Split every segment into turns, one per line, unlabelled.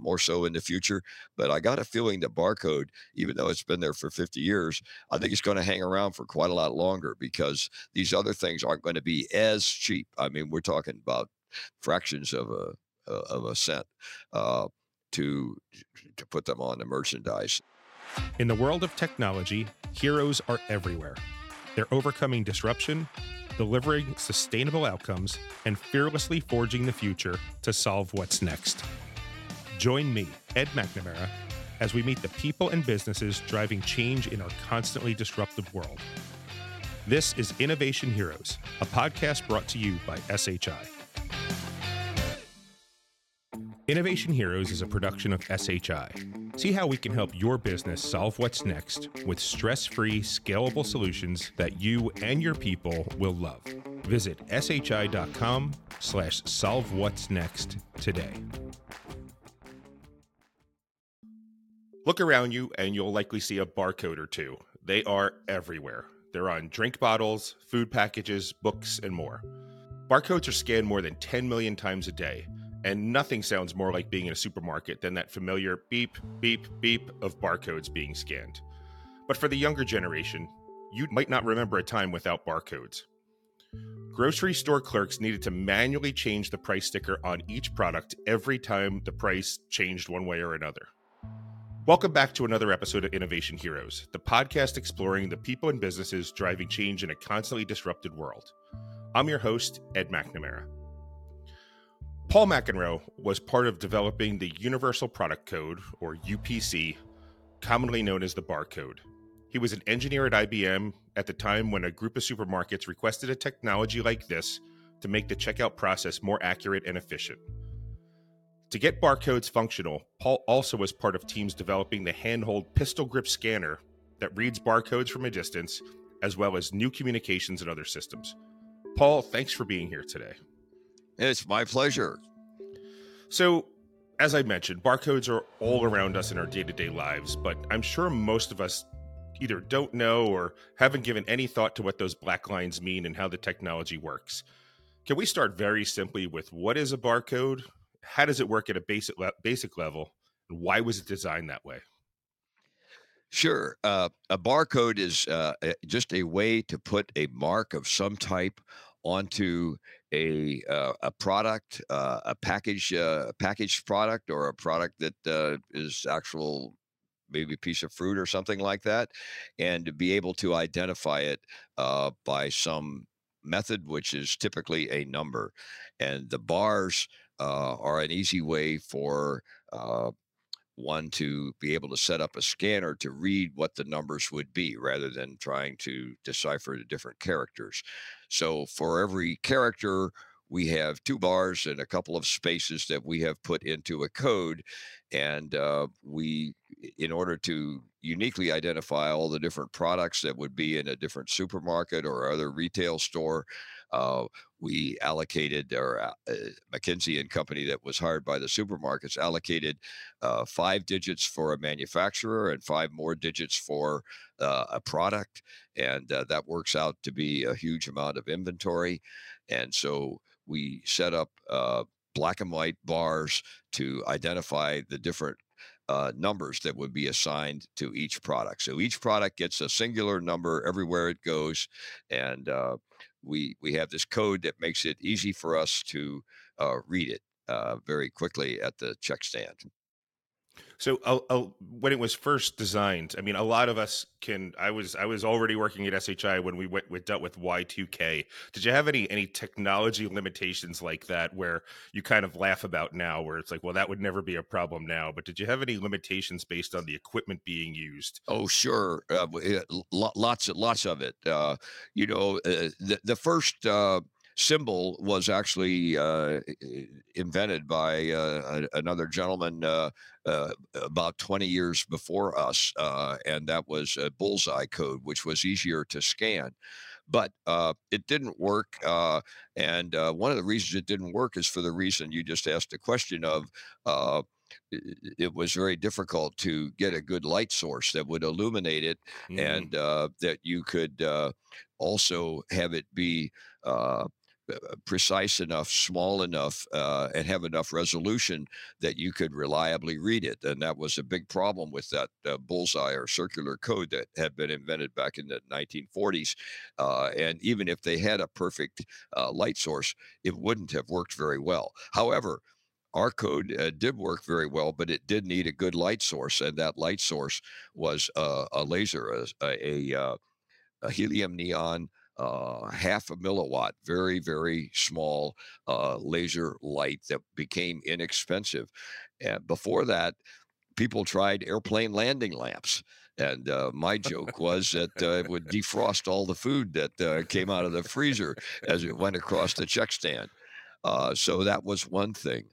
more so in the future. But I got a feeling that barcode, even though it's been there for 50 years, I think it's going to hang around for quite a lot longer because these other things aren't going to be as cheap. I mean, we're talking about fractions of a of a cent uh, to to put them on the merchandise.
In the world of technology, heroes are everywhere. They're overcoming disruption, delivering sustainable outcomes, and fearlessly forging the future to solve what's next. Join me, Ed McNamara, as we meet the people and businesses driving change in our constantly disruptive world. This is Innovation Heroes, a podcast brought to you by SHI. Innovation Heroes is a production of SHI. See how we can help your business solve what's next with stress free, scalable solutions that you and your people will love. Visit shi.com slash solve what's next today. Look around you and you'll likely see a barcode or two. They are everywhere. They're on drink bottles, food packages, books, and more. Barcodes are scanned more than 10 million times a day and nothing sounds more like being in a supermarket than that familiar beep, beep, beep of barcodes being scanned. But for the younger generation, you might not remember a time without barcodes. Grocery store clerks needed to manually change the price sticker on each product every time the price changed one way or another. Welcome back to another episode of Innovation Heroes, the podcast exploring the people and businesses driving change in a constantly disrupted world. I'm your host, Ed McNamara. Paul McEnroe was part of developing the Universal Product Code, or UPC, commonly known as the barcode. He was an engineer at IBM at the time when a group of supermarkets requested a technology like this to make the checkout process more accurate and efficient. To get barcodes functional, Paul also was part of teams developing the handheld pistol grip scanner that reads barcodes from a distance, as well as new communications and other systems. Paul, thanks for being here today.
It's my pleasure.
So, as I mentioned, barcodes are all around us in our day to day lives, but I'm sure most of us either don't know or haven't given any thought to what those black lines mean and how the technology works. Can we start very simply with what is a barcode? How does it work at a basic le- basic level? And why was it designed that way?
Sure. Uh, a barcode is uh, just a way to put a mark of some type onto a uh, a product, uh, a package, uh, a packaged product, or a product that uh, is actual maybe a piece of fruit or something like that, and to be able to identify it uh, by some method, which is typically a number, and the bars uh, are an easy way for one to be able to set up a scanner to read what the numbers would be rather than trying to decipher the different characters. So for every character, we have two bars and a couple of spaces that we have put into a code. And uh, we, in order to uniquely identify all the different products that would be in a different supermarket or other retail store, uh, we allocated, or uh, McKinsey and Company that was hired by the supermarkets allocated uh, five digits for a manufacturer and five more digits for uh, a product, and uh, that works out to be a huge amount of inventory. And so we set up uh, black and white bars to identify the different uh, numbers that would be assigned to each product. So each product gets a singular number everywhere it goes, and uh, we we have this code that makes it easy for us to uh, read it uh, very quickly at the check stand.
So when it was first designed, I mean, a lot of us can. I was I was already working at SHI when we went we dealt with Y2K. Did you have any any technology limitations like that where you kind of laugh about now, where it's like, well, that would never be a problem now. But did you have any limitations based on the equipment being used?
Oh, sure, uh, lots lots of it. Uh, you know, uh, the the first uh, symbol was actually uh, invented by uh, another gentleman uh, uh, about 20 years before us, uh, and that was a bullseye code, which was easier to scan. But uh, it didn't work. and one of the reasons it didn't work is for the reason you just asked a question of it was very difficult to get a good light source that would illuminate it mm. and uh, that you could uh, also have it be uh, precise enough, small enough, uh, and have enough resolution that you could reliably read it. And that was a big problem with that uh, bullseye or circular code that had been invented back in the 1940s. Uh, and even if they had a perfect uh, light source, it wouldn't have worked very well. However, our code uh, did work very well, but it did need a good light source, and that light source was uh, a laser, a, a, a helium neon uh, half a milliwatt, very, very small uh, laser light that became inexpensive. And before that, people tried airplane landing lamps. And uh, my joke was that uh, it would defrost all the food that uh, came out of the freezer as it went across the check stand. Uh, so that was one thing.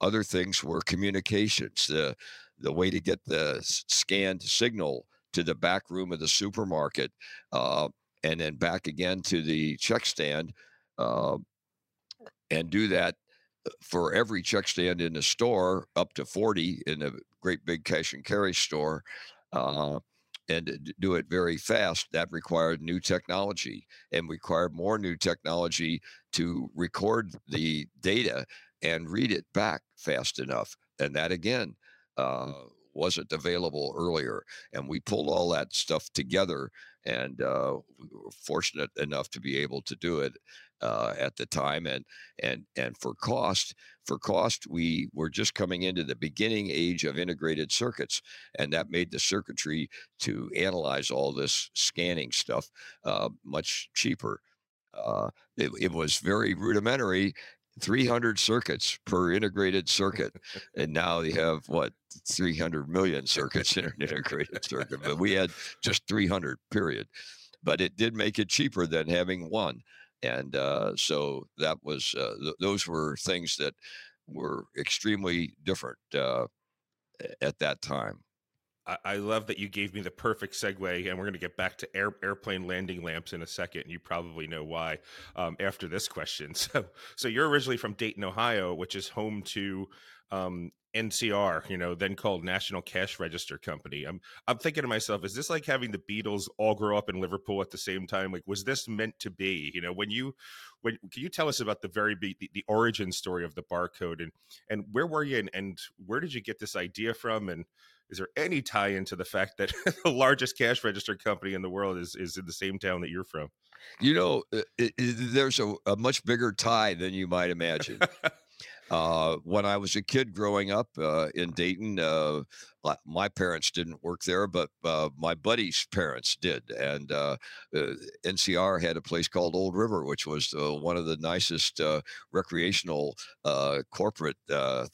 Other things were communications. The the way to get the scanned signal to the back room of the supermarket uh, and then back again to the check stand uh, and do that uh, for every check stand in the store up to 40 in a great big cash and carry store uh, and do it very fast that required new technology and required more new technology to record the data and read it back fast enough and that again uh, wasn't available earlier and we pulled all that stuff together and uh, we were fortunate enough to be able to do it uh, at the time. And and and for cost, for cost, we were just coming into the beginning age of integrated circuits, and that made the circuitry to analyze all this scanning stuff uh, much cheaper. Uh, it, it, was very rudimentary 300 circuits per integrated circuit. and now you have what 300 million circuits in an integrated circuit. But we had just 300, period. But it did make it cheaper than having one. And uh, so that was, uh, th- those were things that were extremely different uh, at that time.
I love that you gave me the perfect segue, and we're going to get back to air, airplane landing lamps in a second. And you probably know why um, after this question. So, so you're originally from Dayton, Ohio, which is home to um, NCR, you know, then called National Cash Register Company. I'm I'm thinking to myself, is this like having the Beatles all grow up in Liverpool at the same time? Like, was this meant to be? You know, when you when can you tell us about the very the, the origin story of the barcode and and where were you and, and where did you get this idea from and is there any tie into the fact that the largest cash register company in the world is is in the same town that you're from?
You know, uh, it, it, there's a, a, much bigger tie than you might imagine. Uh, when I was a kid growing up uh, in Dayton, uh, my parents didn't work there, but uh, my buddy's parents did. And uh, NCR had a place called Old River, which was one of the nicest recreational corporate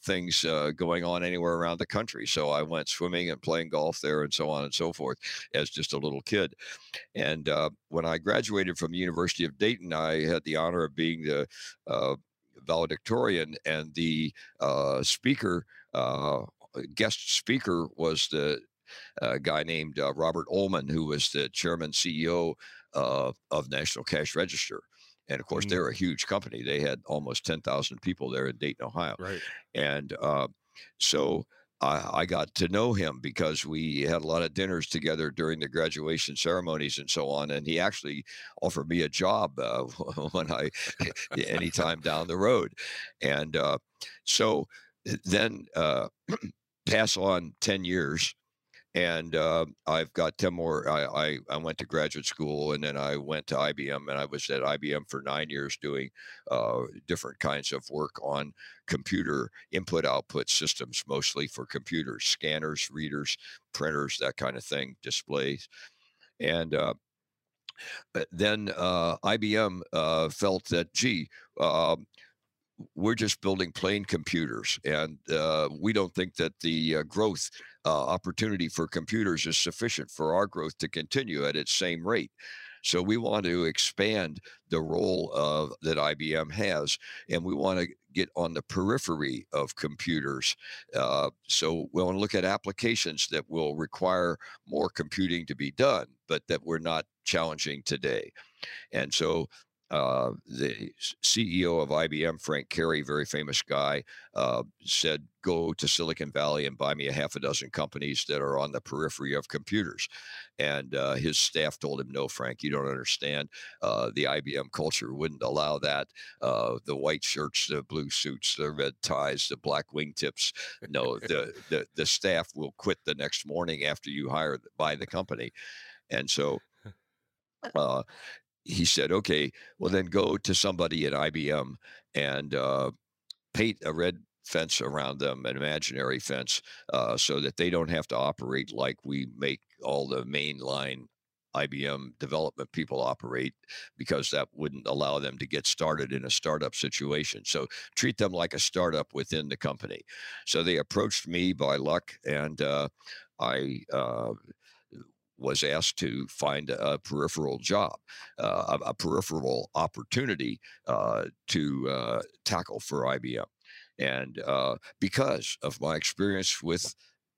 things going on anywhere around the country. So I went swimming and playing golf there and so on and so forth as just a little kid. And when I graduated from the University of Dayton, I had the honor of being the valedictorian, and the uh, speaker, uh, guest speaker, was the uh, guy named uh, Robert Oelman, who was the chairman CEO uh, of National Cash Register. And of course, mm-hmm. they're a huge company. They had almost 10,000 people there in Dayton, Ohio.
Right.
And uh, so I, I, got to know him because we had a lot of dinners together during the graduation ceremonies and so on. And he actually offered me a job uh, when I, anytime down the road. And uh, so then uh, pass on 10 years and uh, I've got 10 more. I, I, I, went to graduate school and then I went to IBM and I was at IBM for nine years doing uh, different kinds of work on computer input output systems, mostly for computers, scanners, readers, printers, that kind of thing, displays. And uh then uh, IBM uh, felt that, gee, um, we're just building plain computers, and uh, we don't think that the uh, growth uh, opportunity for computers is sufficient for our growth to continue at its same rate. So we want to expand the role of, that IBM has, and we want to get on the periphery of computers. Uh, so we want to look at applications that will require more computing to be done, but that we're not challenging today. And so uh, the CEO of IBM, Frank Cary, very famous guy, uh, said, Go to Silicon Valley and buy me a half a dozen companies that are on the periphery of computers. And uh, his staff told him, No, Frank, you don't understand. Uh, the IBM culture wouldn't allow that. Uh, the white shirts, the blue suits, the red ties, the black wingtips. No, the, the, the staff will quit the next morning after you hire buy the company. And so uh, he said, okay, well, then go to somebody at IBM and uh, paint a red fence around them, an imaginary fence, uh, so that they don't have to operate like we make all the mainline IBM development people operate because that wouldn't allow them to get started in a startup situation. So treat them like a startup within the company. So they approached me by luck, and uh, I uh, was asked to find a peripheral job, uh, a, a, peripheral opportunity uh, to uh, tackle for IBM. And uh, because of my experience with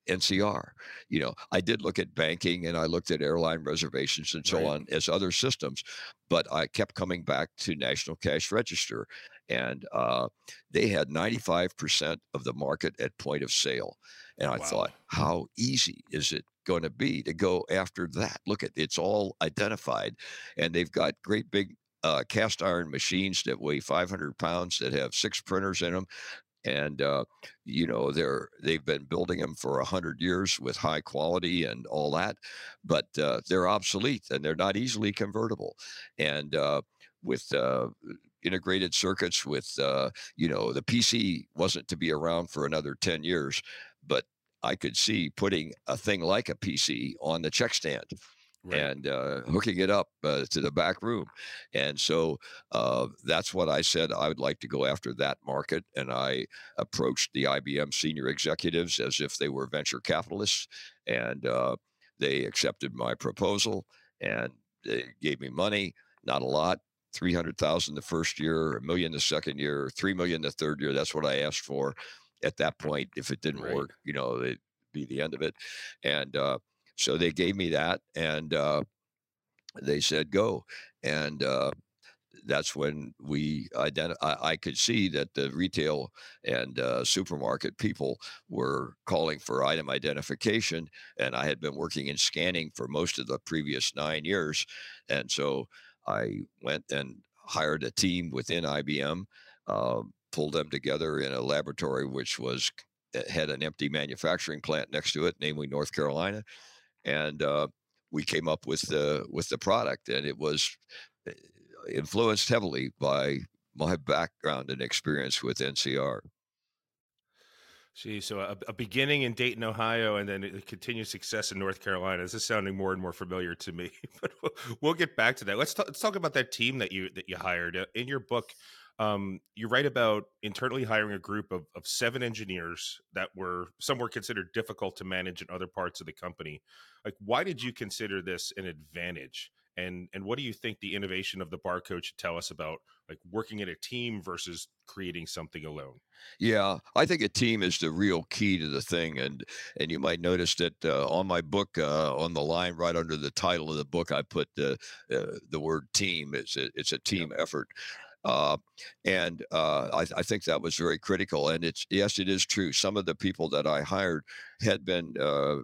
NCR, you know, I did look at banking and I looked at airline reservations and so right. on as other systems, but I kept coming back to National Cash Register. And uh, they had 95% of the market at point of sale. And I wow. thought, how easy is it going to be to go after that. Look at it's all identified, and they've got great big uh, cast iron machines that weigh 500 pounds that have six printers in them. And uh, you know they're they've been building them for a hundred years with high quality and all that, but uh, they're obsolete and they're not easily convertible. And uh, with uh, integrated circuits with uh, you know the pc wasn't to be around for another 10 years but I could see putting a thing like a PC on the check stand. Right. and uh, hooking it up uh, to the back room. And so uh, that's what I said. I would like to go after that market. And I approached the IBM senior executives as if they were venture capitalists. And uh, they accepted my proposal and they gave me money, not a lot. 300,000 the first year, a million the second year, 3 million the third year. That's what I asked for at that point. If it didn't right. work, you know, it'd be the end of it. And uh, so they gave me that, and uh, they said go, and uh, that's when we. I, I, could see that the retail and uh, supermarket people were calling for item identification, and I had been working in scanning for most of the previous nine years, and so I went and hired a team within IBM. Um, pulled them together in a laboratory which was eh, had an empty manufacturing plant next to it, namely North Carolina, and uh, we came up with the with the product, and it was eh, influenced heavily by my background and experience with NCR.
Gee, so a, a, beginning in Dayton, Ohio, and then a continued success in North Carolina. This is sounding more and more familiar to me, but we'll, we'll get back to that. Let's, t- let's talk about that team that you that you hired uh, in your book um, you write about internally hiring a group of, of seven engineers that were some were considered difficult to manage in other parts of the company. Like, why did you consider this an advantage? And and what do you think the innovation of the barcode should tell us about like working in a team versus creating something alone?
Yeah, I think a team is the real key to the thing, and and you might notice that uh, on my book, uh, on the line right under the title of the book, I put the uh, the word team. It's a, it's a team yep. effort. Uh, and uh, I, I, think that was very critical. And it's yes, it is true. Some of the people that I hired had been uh,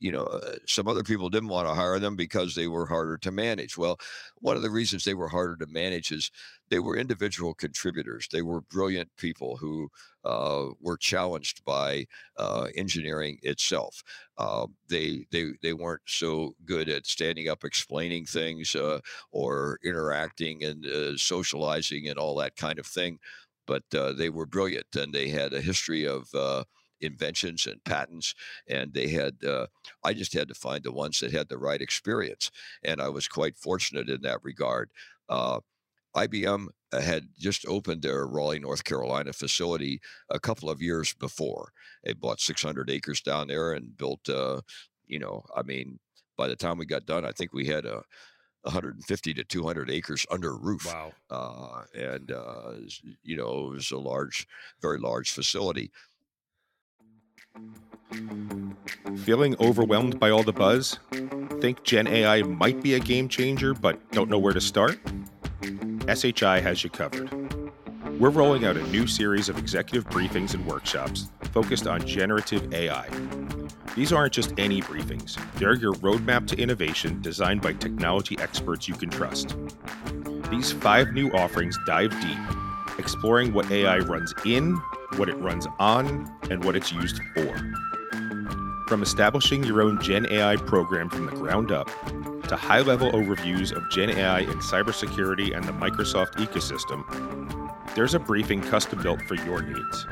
you know, uh, some other people didn't want to hire them because they were harder to manage. Well, one of the reasons they were harder to manage is they were individual contributors. They were brilliant people who uh, were challenged by uh, engineering itself. Uh, they they they weren't so good at standing up, explaining things, uh, or interacting and uh, socializing and all that kind of thing. But they were brilliant, and they had a history of inventions and patents and they had uh, i just had to find the ones that had the right experience and i was quite fortunate in that regard uh, ibm had just opened their raleigh north carolina facility a couple of years before they bought 600 acres down there and built uh, you know i mean by the time we got done i think we had a 150 to 200 acres under roof.
Wow.
Uh, and, uh, you know, it was a large, very large facility.
Feeling overwhelmed by all the buzz? Think Gen AI might be a game changer, but don't know where to start? SHI has you covered. We're rolling out a new series of executive briefings and workshops focused on generative AI. These aren't just any briefings, they're your roadmap to innovation designed by technology experts you can trust. These five new offerings dive deep, exploring what AI runs in, what it runs on, and what it's used for. From establishing your own Gen AI program from the ground up to high level overviews of Gen AI in cybersecurity and the Microsoft ecosystem, there's a briefing custom built for your needs.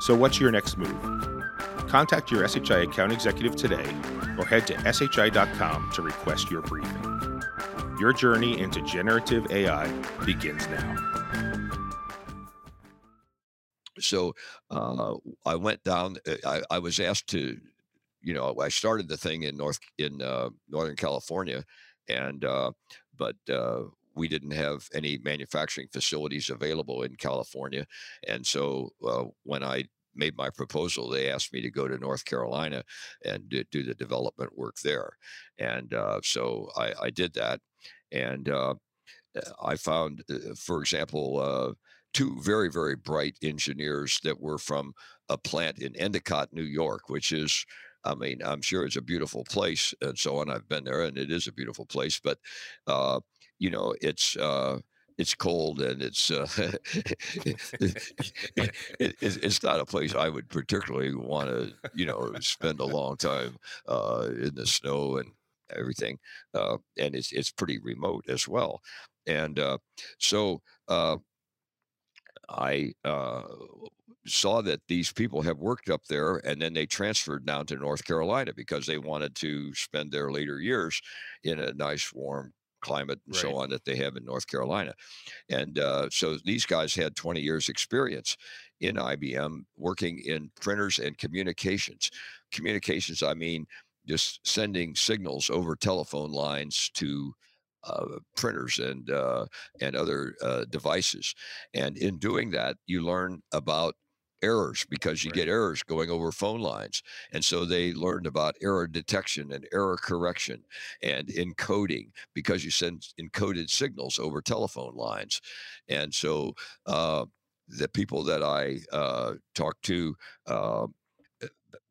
So, what's your next move? Contact your SHI account executive today or head to shi.com to request your briefing. Your journey into generative AI begins now.
So uh, I went down. Uh, I, I was asked to, you know, I started the thing in North in uh, Northern California, and uh, but uh, we didn't have any manufacturing facilities available in California. And so uh, when I made my proposal, they asked me to go to North Carolina and do, do the development work there. And uh, so I, I, did that. And uh, I found, uh, for example, two very, very bright engineers that were from a plant in Endicott, New York, which is I mean, I'm sure it's a beautiful place and so on. I've been there, and it is a beautiful place. But uh, you know, it's uh, it's cold and it's uh, it, it, it's not a place I would particularly want to you know spend a long time uh, in the snow and everything, uh, and it's it's pretty remote as well, and uh, so uh, I uh, saw that these people have worked up there and then they transferred down to North Carolina because they wanted to spend their later years in a nice warm climate and right. so on that they have in North Carolina. And uh, so these guys had 20 years experience in IBM working in printers and communications. Communications, I mean, just sending signals over telephone lines to printers and uh, and other uh, devices. And in doing that, you learn about errors because you right. get errors going over phone lines. And so they learned about error detection and error correction and encoding because you send encoded signals over telephone lines. And so uh, the people that I uh, talked to uh,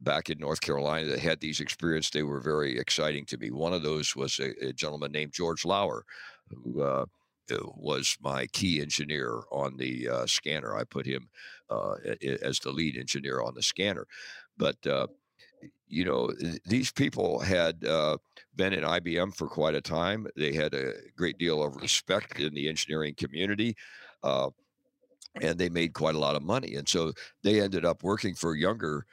back in North Carolina that had these experiences, they were very exciting to me. One of those was a, a gentleman named George Laurer, who uh, uh, was my key engineer on the uh, scanner. I put him uh, as the lead engineer on the scanner. But, uh, you know, these people had uh, been in IBM for quite a time. They had a great deal of respect in the engineering community. Uh, and they made quite a lot of money. And so they ended up working for younger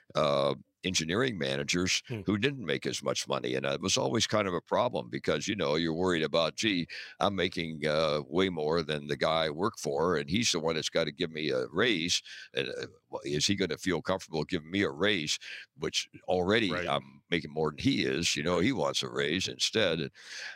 engineering managers hmm. who didn't make as much money. And it was always kind of a problem because, you know, you're worried about, gee, I'm making uh, way more than the guy I work for, and he's the one that's got to give me a raise. And uh, is he going to feel comfortable giving me a raise, which already right. I'm making more than he is? You know, he wants a raise instead.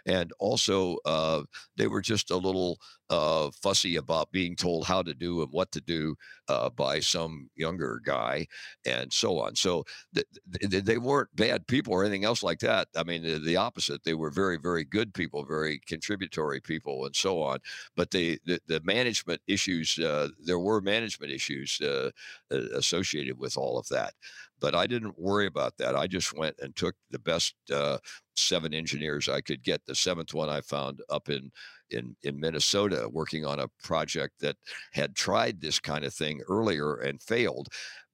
And, also, uh, they were just a little uh, fussy about being told how to do and what to do uh, by some younger guy and so on. So th- th- they weren't bad people or anything else like that. I mean, the, the, opposite. They were very, very good people, very contributory people, and so on. But they, the, the management issues, uh, there were management issues uh, associated with all of that. But I didn't worry about that. I just went and took the best uh, seven engineers I could get. The seventh one I found up in in in Minnesota, working on a project that had tried this kind of thing earlier and failed.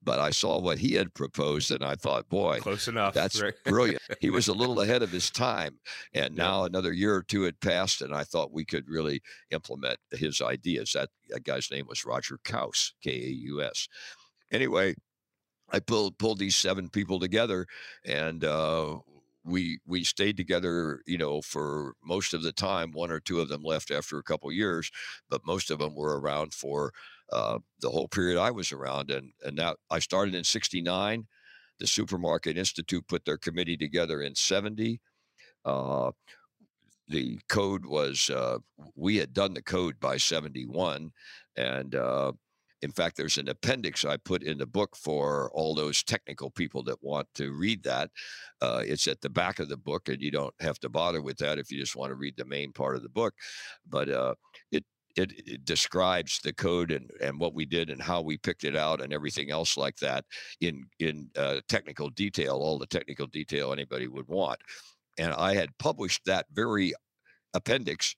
But I saw what he had proposed, and I thought, boy,
close enough.
That's right. brilliant. He was a little ahead of his time, and now yeah. another year or two had passed, and I thought we could really implement his ideas. That, that guy's name was Roger Kaus, K A U S. Anyway, I pulled pulled these seven people together, and uh, we we stayed together. You know, for most of the time. One or two of them left after a couple years, but most of them were around for uh, the whole period I was around. And and now I started in '69. The Supermarket Institute put their committee together in '70. Uh, the code was uh, we had done the code by 71 and uh, in fact, there's an appendix I put in the book for all those technical people that want to read that. Uh, it's at the back of the book, and you don't have to bother with that if you just want to read the main part of the book. But uh, it it, it, describes the code and, and what we did and how we picked it out and everything else like that in in uh, technical detail, all the technical detail anybody would want. And I had published that very appendix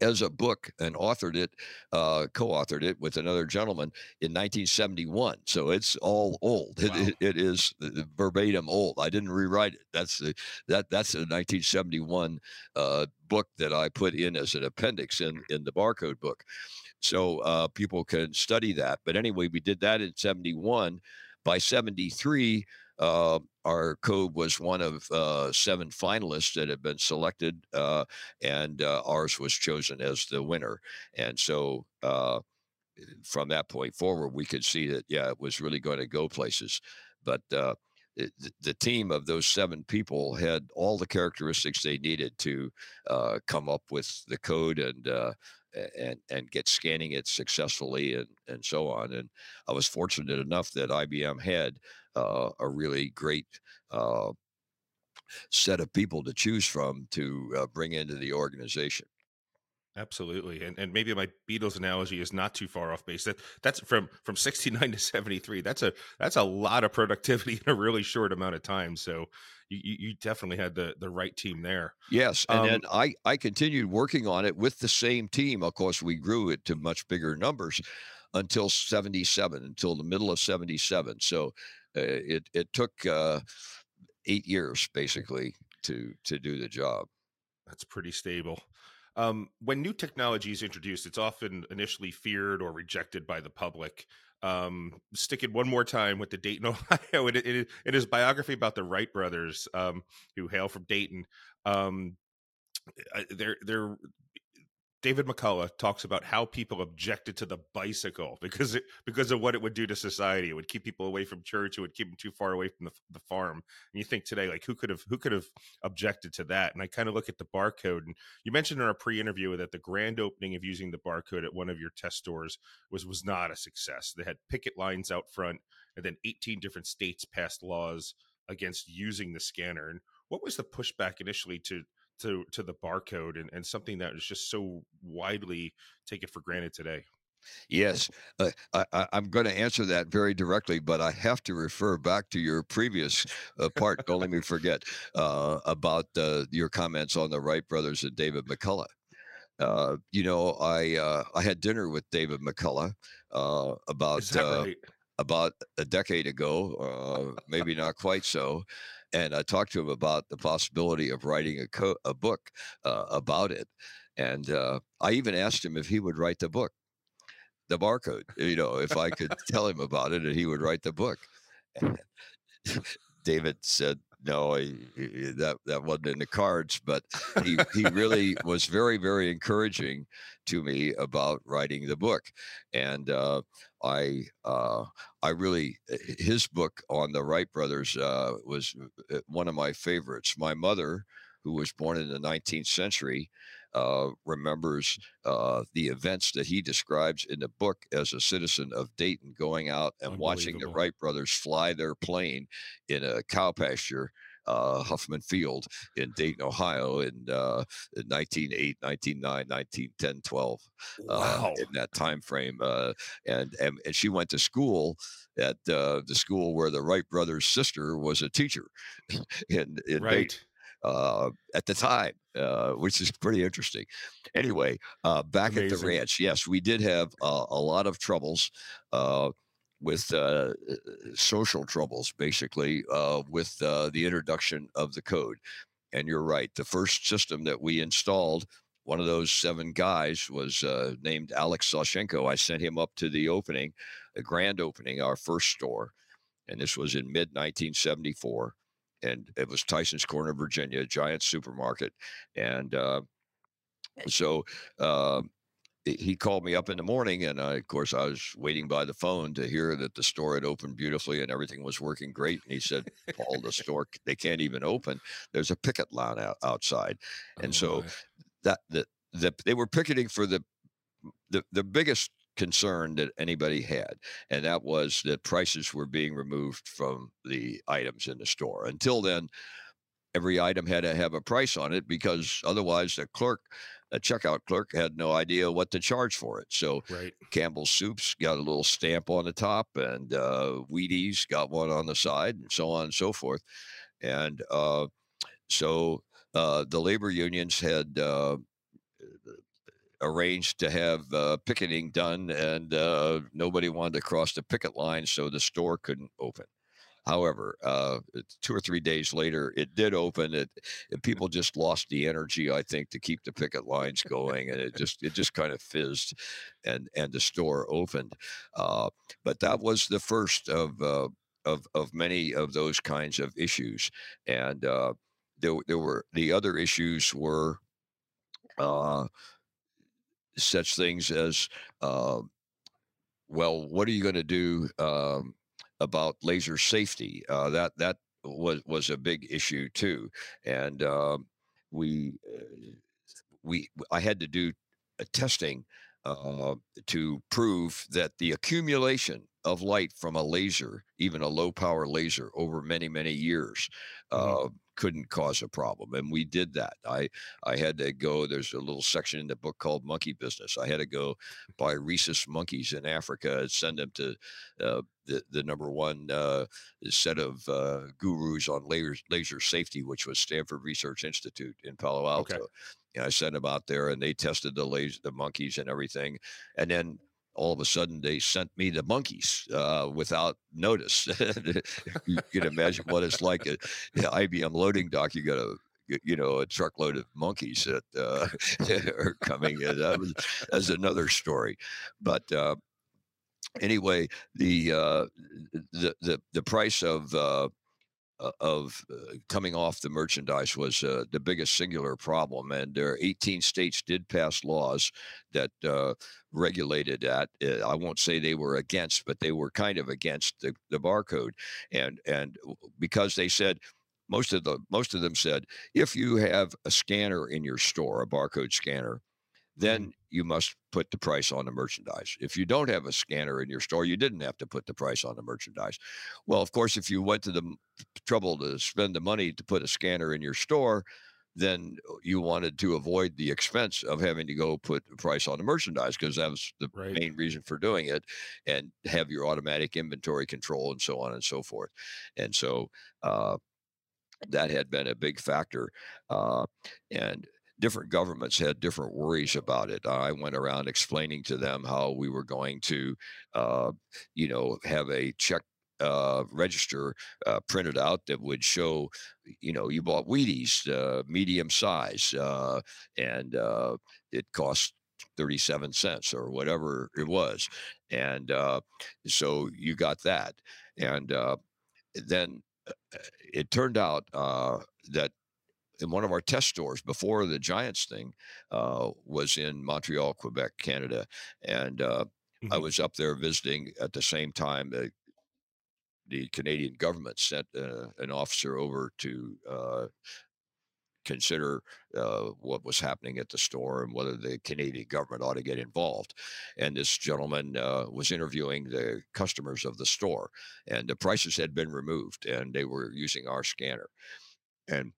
as a book and authored it, uh, co-authored it with another gentleman in 1971. So it's all old. Wow. It, it, it is verbatim old. I didn't rewrite it. That's the that that's a 1971 uh, book that I put in as an appendix in in the barcode book. So uh, people can study that. But anyway, we did that in 71. By 73, uh, our code was one of uh, seven finalists that had been selected, uh, and uh, ours was chosen as the winner. And so, uh, from that point forward, we could see that yeah, it was really going to go places. But uh, the team of those seven people had all the characteristics they needed to come up with the code and and and get scanning it successfully and and so on. And I was fortunate enough that IBM had uh, a really great uh, set of people to choose from to uh, bring into the organization.
Absolutely, and and maybe my Beatles analogy is not too far off base. That that's from from sixty nine to seventy three. That's a that's a lot of productivity in a really short amount of time. So you you definitely had the the right team there.
Yes, and um, then I I continued working on it with the same team. Of course, we grew it to much bigger numbers until seventy seven, until the middle of seventy seven. So it it took uh, eight years basically to to do the job.
That's pretty stable. Um, when new technology is introduced, it's often initially feared or rejected by the public. Um, stick it one more time with the Dayton, Ohio. In, in, in his biography about the Wright brothers, um, who hail from Dayton, um, they're they're David McCullough talks about how people objected to the bicycle because it because of what it would do to society. It would keep people away from church. It would keep them too far away from the, the farm. And you think today, like who could have who could have objected to that? And I kind of look at the barcode. And you mentioned in our pre-interview that the grand opening of using the barcode at one of your test stores was was not a success. They had picket lines out front, and then 18 different states passed laws against using the scanner. And what was the pushback initially to to to the barcode and, and something that is just so widely taken for granted today
Yes, uh, I, am going to answer that very directly, but I have to refer back to your previous uh, part. Don't let me forget uh, about uh, your comments on the Wright brothers and David McCullough. Uh, you know, I uh, I had dinner with David McCullough about right? about a decade ago, maybe not quite so, and I talked to him about the possibility of writing a, co- a book uh, about it. And uh, I even asked him if he would write the book, the barcode, you know, if I could tell him about it and he would write the book. David said, no, he, he, that that wasn't in the cards. But he he really was very very encouraging to me about writing the book, and uh, I uh, I really eh, his book on the Wright brothers uh, was uh, one of my favorites. My mother, who was born in the 19th century, uh, remembers uh, the events that he describes in the book as a citizen of Dayton going out and watching the Wright brothers fly their plane in a cow pasture. Uh, Huffman Field in Dayton, Ohio, in, uh, in 1908, 1909, 1910, 12, wow. uh, in that time frame. Uh, and, and and she went to school at uh, the school where the Wright brothers' sister was a teacher in, in right. Dayton uh, at the time, uh, which is pretty interesting. Anyway, uh, back Amazing. at the ranch, yes, we did have uh, a lot of troubles uh, with uh, social troubles, basically, with the introduction of the code. And you're right, the first system that we installed one of those seven guys was uh, named Alex Soshenko. I sent him up to the opening, the grand opening, our first store, and this was in mid 1974 and it was Tyson's Corner, Virginia, a giant supermarket. And uh, so uh, he called me up in the morning, and I, of course, I was waiting by the phone to hear that the store had opened beautifully and everything was working great. And he said, "Paul, the store they can't even open. There's a picket line out, outside." And oh, so that the, the they were picketing for the the the biggest concern that anybody had, and that was that prices were being removed from the items in the store. Until then, every item had to have a price on it because otherwise the clerk a checkout clerk had no idea what to charge for it. So
Right.
Campbell's Soups got a little stamp on the top, and uh, Wheaties got one on the side, and so on and so forth. And uh, so uh, the labor unions had uh, arranged to have uh, picketing done, and uh, nobody wanted to cross the picket line, so the store couldn't open. However, uh, two or three days later, it did open. It, and people just lost the energy, I think, to keep the picket lines going, and it just it just kind of fizzed, and and the store opened. Uh, but that was the first of uh, of of many of those kinds of issues, and uh, there there were the other issues were uh, such things as uh, well, what are you going to do um, about laser safety? Uh, that that was was a big issue too, and um, we uh, we I had to do a testing uh, to prove that the accumulation of light from a laser, even a low power laser, over many many years,
Mhm.
Couldn't cause a problem, and we did that. I I had to go. There's a little section in the book called Monkey Business. I had to go buy rhesus monkeys in Africa and send them to uh, the the number one uh, set of uh, gurus on laser laser safety, which was Stanford Research Institute in Palo Alto. Okay. And I sent them out there, and they tested the laser, the monkeys, and everything. And then all of a sudden, they sent me the monkeys uh, without notice. you can imagine what it's like at the IBM loading dock. You got a you know a truckload of monkeys that uh, are coming in. That was that's another story, but. Uh, anyway, the uh, the the the price of uh, uh, of uh, coming off the merchandise was uh, the biggest singular problem, and there are 18 states did pass laws that uh, regulated that. Uh, I won't say they were against, but they were kind of against the, the barcode, and and because they said. Most of the most of them said if you have a scanner in your store, a barcode scanner. Then you must put the price on the merchandise. If you don't have a scanner in your store, you didn't have to put the price on the merchandise. Well, of course, if you went to the trouble to spend the money to put a scanner in your store, then you wanted to avoid the expense of having to go put the price on the merchandise because that was the
Right.
main reason for doing it and have your automatic inventory control and so on and so forth. And so, uh, that had been a big factor. Uh, and different governments had different worries about it. I went around explaining to them how we were going to, uh, you know, have a check uh, register uh, printed out that would show, you know, you bought Wheaties, uh, medium size, uh, and uh, it cost 37 cents or whatever it was. And uh, so you got that. And uh, then uh, it turned out uh, that in one of our test stores before the Giants thing uh, was in Montreal, Quebec, Canada, and uh, I
Mhm.
was up there visiting at the same time. The, the Canadian government sent uh, an officer over to uh, consider uh, what was happening at the store and whether the Canadian government ought to get involved. And this gentleman uh, was interviewing the customers of the store, and the prices had been removed, and they were using our scanner. And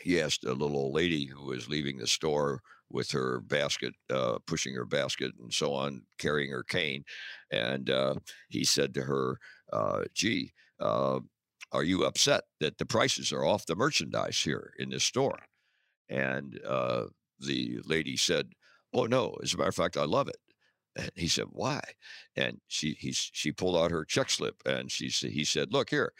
he asked a little old lady who was leaving the store with her basket, uh, pushing her basket and so on, carrying her cane. And uh, he said to her, uh, Gee, uh, are you upset that the prices are off the merchandise here in this store? And uh, the lady said, Oh, no. As a matter of fact, I love it. And he said, "Why?" And she he she pulled out her check slip and she he said, "Look here,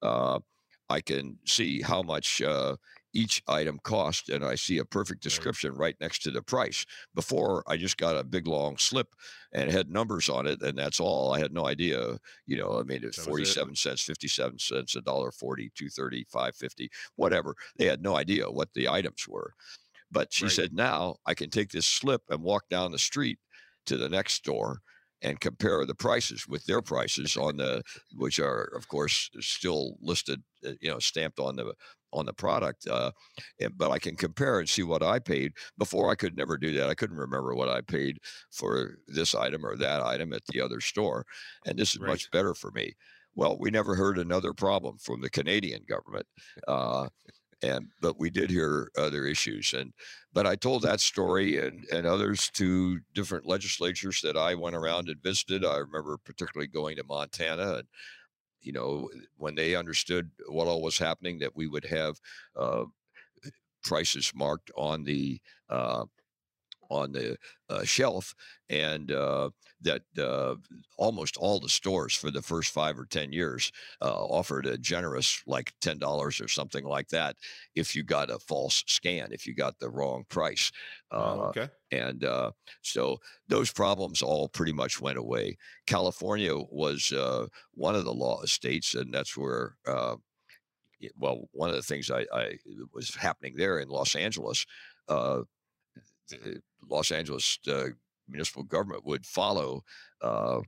uh, I can see how much uh, each item cost, and I see a perfect description right next to the price. Before, I just got a big long slip and had numbers on it, and that's all. I had no idea. You know, I mean, it's
That was it.
forty-seven cents, fifty-seven cents, a dollar forty, two thirty, five fifty, whatever. They had no idea what the items were." But she
Right.
said, now I can take this slip and walk down the street to the next store and compare the prices with their prices on the, which are of course still listed, uh, you know, stamped on the on the product. Uh, and, but I can compare and see what I paid. Before I could never do that. I couldn't remember what I paid for this item or that item at the other store, and this is
Right.
much better for me. Well, we never heard another problem from the Canadian government. Uh, and but we did hear other issues and but i told that story and and others to different legislatures that i went around and visited i remember particularly going to montana and you know when they understood what all was happening that we would have uh, prices marked on the uh, on the uh, shelf, and uh, that uh, almost all the stores for the first five or ten years uh, offered a generous, like ten dollars or something like that, if you got a false scan, if you got the wrong price.
Oh,
Uh,
okay.
and uh, so those problems all pretty much went away. California was uh, one of the law states, and that's where. Uh, well, one of the things I, I was happening there in Los Angeles, uh, the Los Angeles uh, municipal government would follow uh,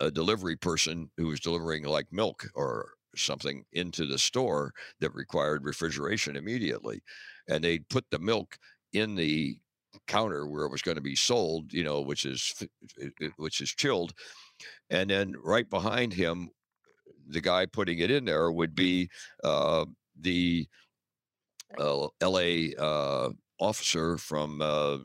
a delivery person who was delivering like milk or something into the store that required refrigeration immediately, and they'd put the milk in the counter where it was going to be sold, you know, which is i- i- which is chilled, and then right behind him, the guy putting it in there would be uh, the uh, LA uh, officer from uh,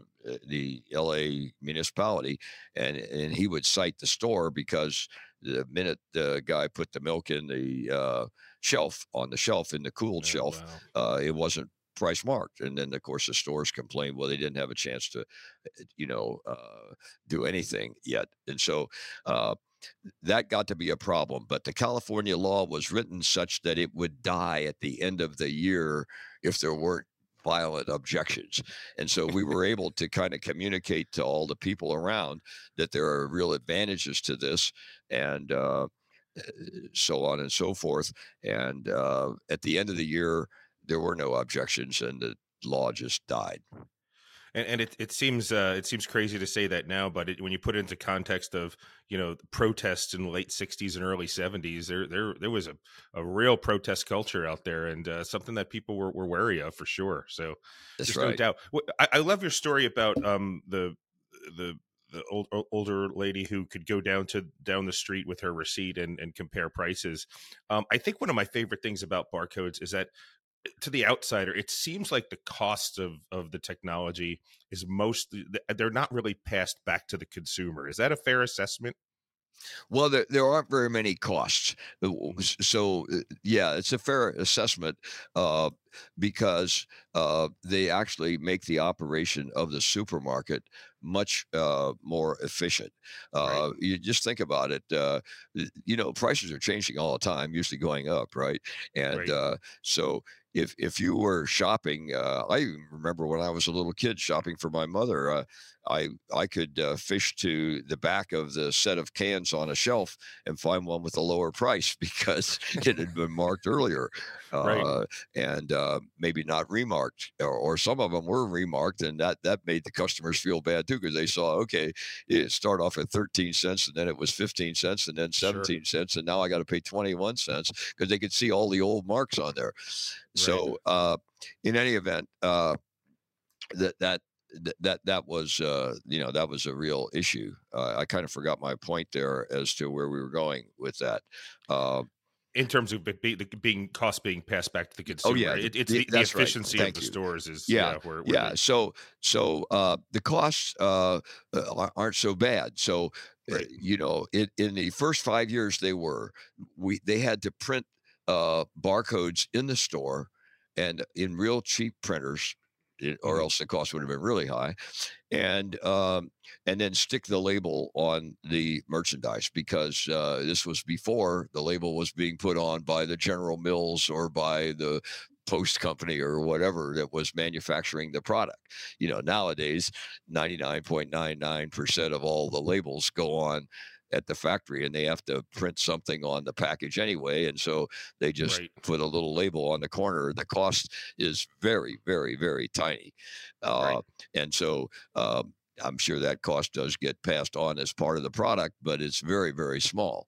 the LA municipality, and and he would cite the store because the minute the guy put the milk in the uh, shelf on the shelf in the cooled
Oh,
shelf,
wow.
uh, it wasn't price marked, and then of course the stores complained, well, they didn't have a chance to, uh, you know, uh, do anything yet, and so. Uh, that got to be a problem. But the California law was written such that it would die at the end of the year if there weren't violent objections. And so we were able to kind of communicate to all the people around that there are real advantages to this and uh, so on and so forth. And uh, at the end of the year, there were no objections and the law just died.
And, and it, it seems uh, it seems crazy to say that now, but it, when you put it into context of you know the protests in the late '60s and early '70s, there there there was a, a real protest culture out there, and uh, something that people were, were wary of for sure. So
That's
there's no
right.
doubt. I, I love your story about um the the the old, older lady who could go down to down the street with her receipt and, and compare prices. Um, I think one of my favorite things about barcodes is that to the outsider, it seems like the cost of of the technology is most they're not really passed back to the consumer. Is that a fair assessment?
Well, there, there aren't very many costs. Uh, So, uh, yeah, it's a fair assessment uh, because uh, they actually make the operation of the supermarket much uh, more efficient.
Right.
Uh, you just think about it. Uh, you know, prices are changing all the time, usually going up, right? And
Right.
uh, so, if if you were shopping, uh, I remember when I was a little kid shopping for my mother. Uh, I I could uh, fish to the back of the set of cans on a shelf and find one with a lower price because it had been marked earlier,
Right.
uh, and uh, maybe not remarked, or, or some of them were remarked, and that that made the customers feel bad too because they saw okay, it started off at thirteen cents and then it was fifteen cents and then
Sure.
seventeen cents and now I got to pay twenty one cents because they could see all the old marks on there.
Right.
So uh, in any event. Uh, that that that that was uh you know that was a real issue. Uh, i kind of forgot my point there as to where we were going with that. Uh,
In terms of be, the being cost being passed back to the consumer,
oh
consumer,
yeah.
it, it's
the,
the,
that's right.
efficiency of the
you.
stores is
yeah.
yeah where, where
yeah.
they
so so uh the costs uh uh, aren't so bad. So uh,
right.
you know it in the first five years they were we they had to print uh barcodes in the store and in real cheap printers or
Mhm.
else the cost would have been really high and um, and then stick the label on the merchandise because uh, this was before the label was being put on by the General Mills or by the post company or whatever that was manufacturing the product. You know, nowadays, 99.99% of all the labels go on at the factory and they have to print something on the package anyway. And so they just
right
put a little label on the corner. The cost is very, very, very tiny.
right
Uh, and so um, I'm sure that cost does get passed on as part of the product, but it's very, very small.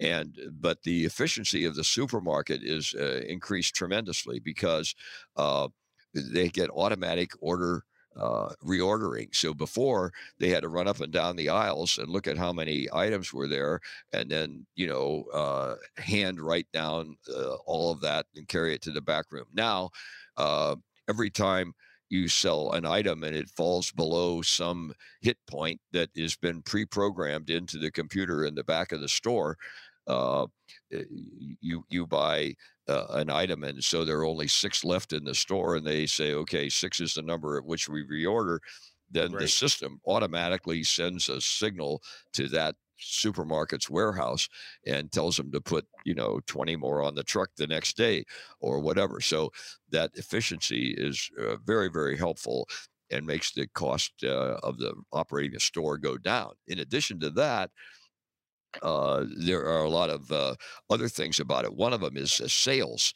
And but the efficiency of the supermarket is uh, increased tremendously because uh, they get automatic order uh, reordering. So before they had to run up and down the aisles and look at how many items were there, and then you know uh, hand write down uh, all of that and carry it to the back room. Now, uh, every time you sell an item and it falls below some hit point that has been pre-programmed into the computer in the back of the store, uh, you you buy uh, an item and so there are only six left in the store and they say okay six is the number at which we reorder then the system automatically sends a signal to that supermarket's warehouse and tells them to put you know 20 more on the truck the next day or whatever. So that efficiency is uh, very very helpful and makes the cost uh, of the operating the store go down. In addition to that uh, there are a lot of uh, other things about it. One of them is sales.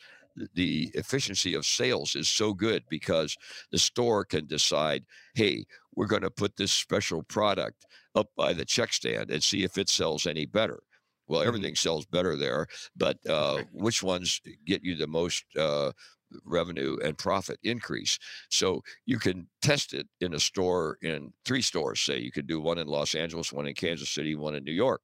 The efficiency of sales is so good because the store can decide, hey, we're going to put this special product up by the check stand and see if it sells any better. Well,
Mhm.
everything sells better there, but uh, which ones get you the most uh, revenue and profit increase? So you can test it in a store in three stores. Say you could do one in Los Angeles, one in Kansas City, one in New York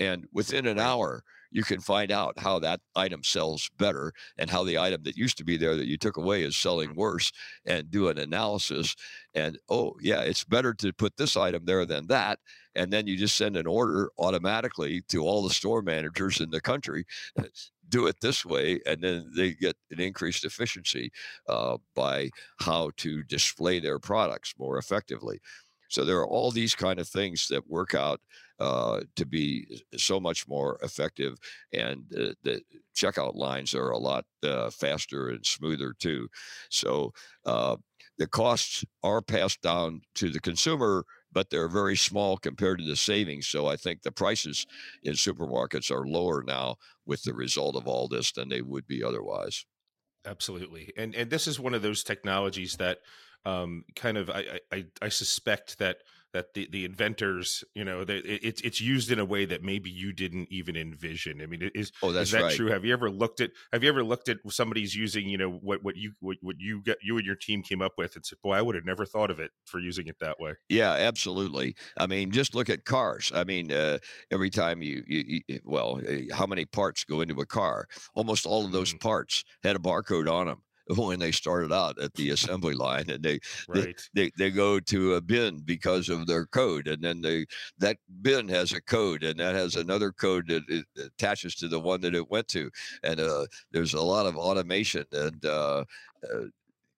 and within an hour, you can find out how that item sells better and how the item that used to be there that you took away is selling worse and do an analysis. And oh, yeah, it's better to put this item there than that. And then you just send an order automatically to all the store managers in the country. Do it this way, and then they get an increased efficiency uh, by how to display their products more effectively. So there are all these kind of things that work out uh, to be so much more effective, and uh, the checkout lines are a lot uh, faster and smoother too. So uh, the costs are passed down to the consumer, but they're very small compared to the savings. So I think the prices in supermarkets are lower now with the result of all this than they would be otherwise.
Absolutely, and and this is one of those technologies that um, kind of I, I I suspect that that the the inventors, you know, that it, it's it's used in a way that maybe you didn't even envision. I mean, is
Oh,
is that
right.
true? Have you ever looked at Have you ever looked at somebody's using, you know, what what you what, what you get you and your team came up with and said, boy, I would have never thought of it for using it that way.
Yeah, absolutely. I mean, just look at cars. I mean, uh, every time you, you, you, well, uh, how many parts go into a car? Almost all of those
Mm,
parts had a barcode on them when they started out at the assembly line, and they they
right,
they, they go to a bin because of their code, and then they that bin has a code, and that has another code that it attaches to the one that it went to, and uh, there's a lot of automation and. Uh, uh,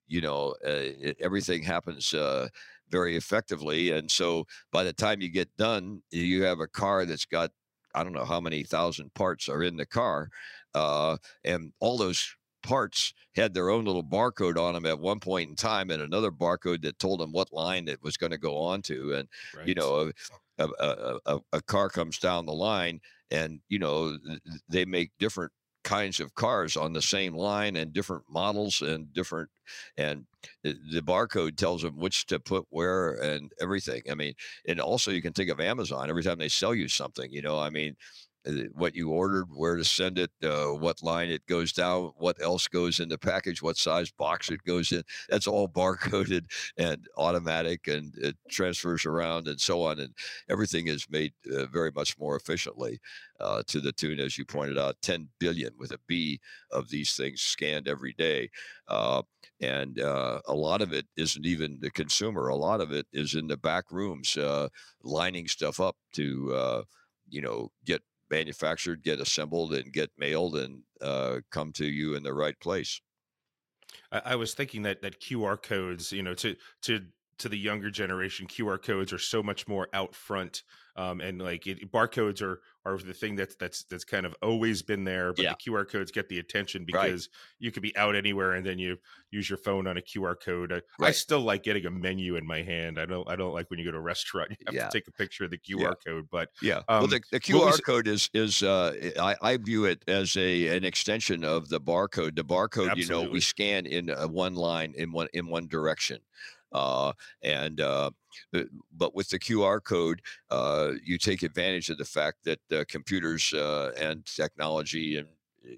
you know, uh, it, everything happens uh, very effectively. And so by the time you get done, you have a car that's got, I don't know how many thousand parts are in the car. Uh, and all those parts had their own little barcode on them at one point in time and another barcode that told them what line it was going to go on to. And, you know, a, a, a, a car comes down the line and, you know, th- th- they make different kinds of cars on the same line and different models and different and the, barcode tells them which to put where and everything i mean and also you can think of amazon every time they sell you something you know i mean what you ordered where to send it uh, what line it goes down what else goes in the package what size box it goes in that's all barcoded and automatic and it transfers around and so on and everything is made uh, very much more efficiently uh, to the tune as you pointed out 10 billion with a b of these things scanned every day uh, and uh, a lot of it isn't even the consumer. A lot of it is in the back rooms, uh, lining stuff up to, you know, get manufactured, get assembled, and get mailed, and uh, come to you in the right place.
I, I was thinking that that QR codes, you know, to to to the younger generation, QR codes are so much more out front, um, and like it, barcodes are are the thing that's that's that's kind of always been there, but
Yeah,
the QR codes get the attention
right,
because you could be out anywhere and then you use your phone on a QR code. I, I still like getting a menu in my hand. I don't I don't like when you go to a restaurant you have to take a picture of the
yeah.
QR code, but
Yeah. Well,
um,
the, the QR code is is uh, I, I view it as a an extension of the barcode. The barcode, you know, we scan in uh, one line in one in one direction, uh, and uh, but with the QR code, uh, you take advantage of the fact that computers uh, and technology and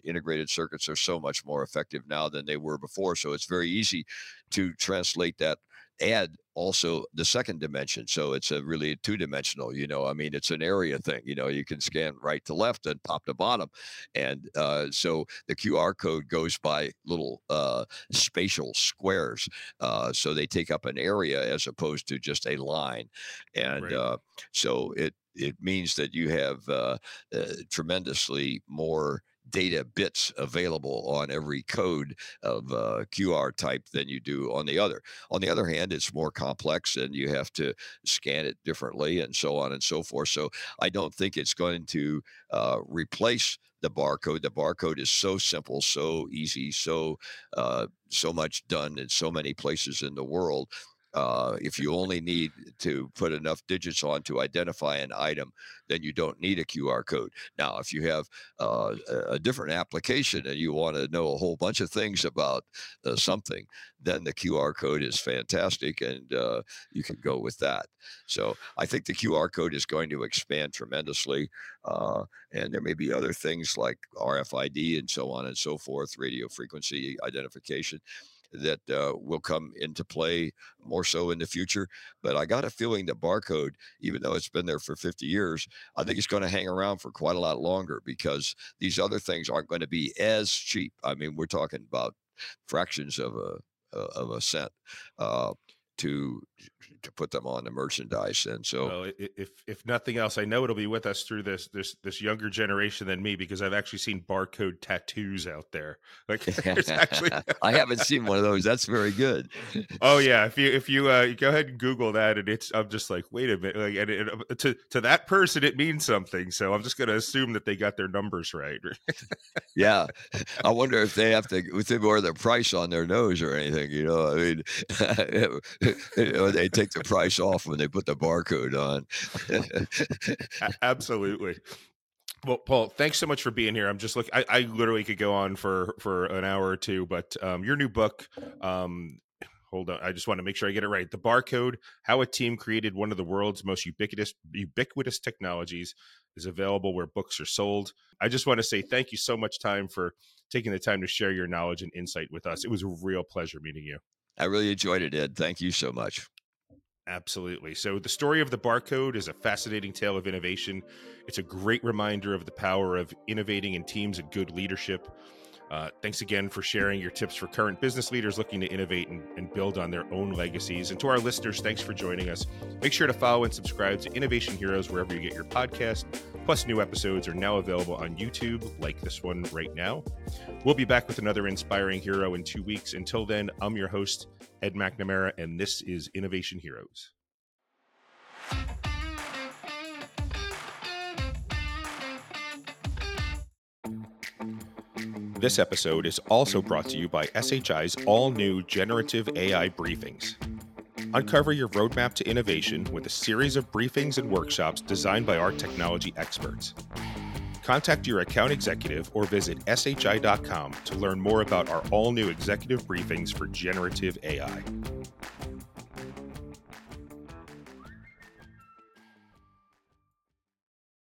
integrated circuits are so much more effective now than they were before. So it's very easy to translate that add also the second dimension. So it's a really two dimensional, you know, I mean, it's an area thing, you know, you can scan right to left and top to bottom. And uh, so the QR code goes by little uh, spatial squares. Uh, so they take up an area as opposed to just a line. And right. Uh, so it, it means that you have uh, uh, tremendously more data bits available on every code of uh, QR type than you do on the other. On the other hand, it's more complex and you have to scan it differently and so on and so forth. So I don't think it's going to uh, replace the barcode. The barcode is so simple, so easy, so uh, so much done in so many places in the world uh, if you only need to put enough digits on to identify an item, then you don't need a QR code. Now, if you have uh, a different application and you want to know a whole bunch of things about uh, something, then the QR code is fantastic and uh, you can go with that. So I think the QR code is going to expand tremendously. Uh, and there may be other things like RFID and so on and so forth, radio frequency identification that uh, will come into play more so in the future. But I got a feeling that barcode, even though it's been there for 50 years, I think it's going to hang around for quite a lot longer because these other things aren't going to be as cheap. I mean, we're talking about fractions of a of a cent uh, to to put them on the merchandise. And so,
well, if if nothing else, I know it'll be with us through this this this younger generation than me because I've actually seen barcode tattoos out there. Like,
actually, I haven't seen one of those. That's very good.
oh yeah, if you if you uh, go ahead and Google that, and it's I'm just like, wait a minute, like, and it, uh, to to that person it means something. So I'm just going to assume that they got their numbers right.
yeah, I wonder if they have to if they wear the price on their nose or anything. You know, I mean, they take the price off when they put the barcode on.
Absolutely. Well, Paul, thanks so much for being here. I'm just looking. I, I literally could go on for for an hour or two, but um, your new book. Um, hold on, I just want to make sure I get it right. The barcode: How a Team Created One of the World's Most Ubiquitous Ubiquitous Technologies is available where books are sold. I just want to say thank you so much, time for taking the time to share your knowledge and insight with us. It was a real pleasure meeting you.
I really enjoyed it, Ed. Thank you so much.
Absolutely. So, the story of the barcode is a fascinating tale of innovation. It's a great reminder of the power of innovating in teams and good leadership. Uh, thanks again for sharing your tips for current business leaders looking to innovate and, and, build on their own legacies. And to our listeners, thanks for joining us. Make sure to follow and subscribe to Innovation Heroes wherever you get your podcast. Plus, new episodes are now available on YouTube, like this one right now. We'll be back with another inspiring hero in two weeks. Until then, I'm your host, Ed McNamara, and this is Innovation Heroes. This episode is also brought to you by SHI's all new generative AI briefings. Uncover your roadmap to innovation with a series of briefings and workshops designed by our technology experts. Contact your account executive or visit shi.com to learn more about our all new executive briefings for generative AI.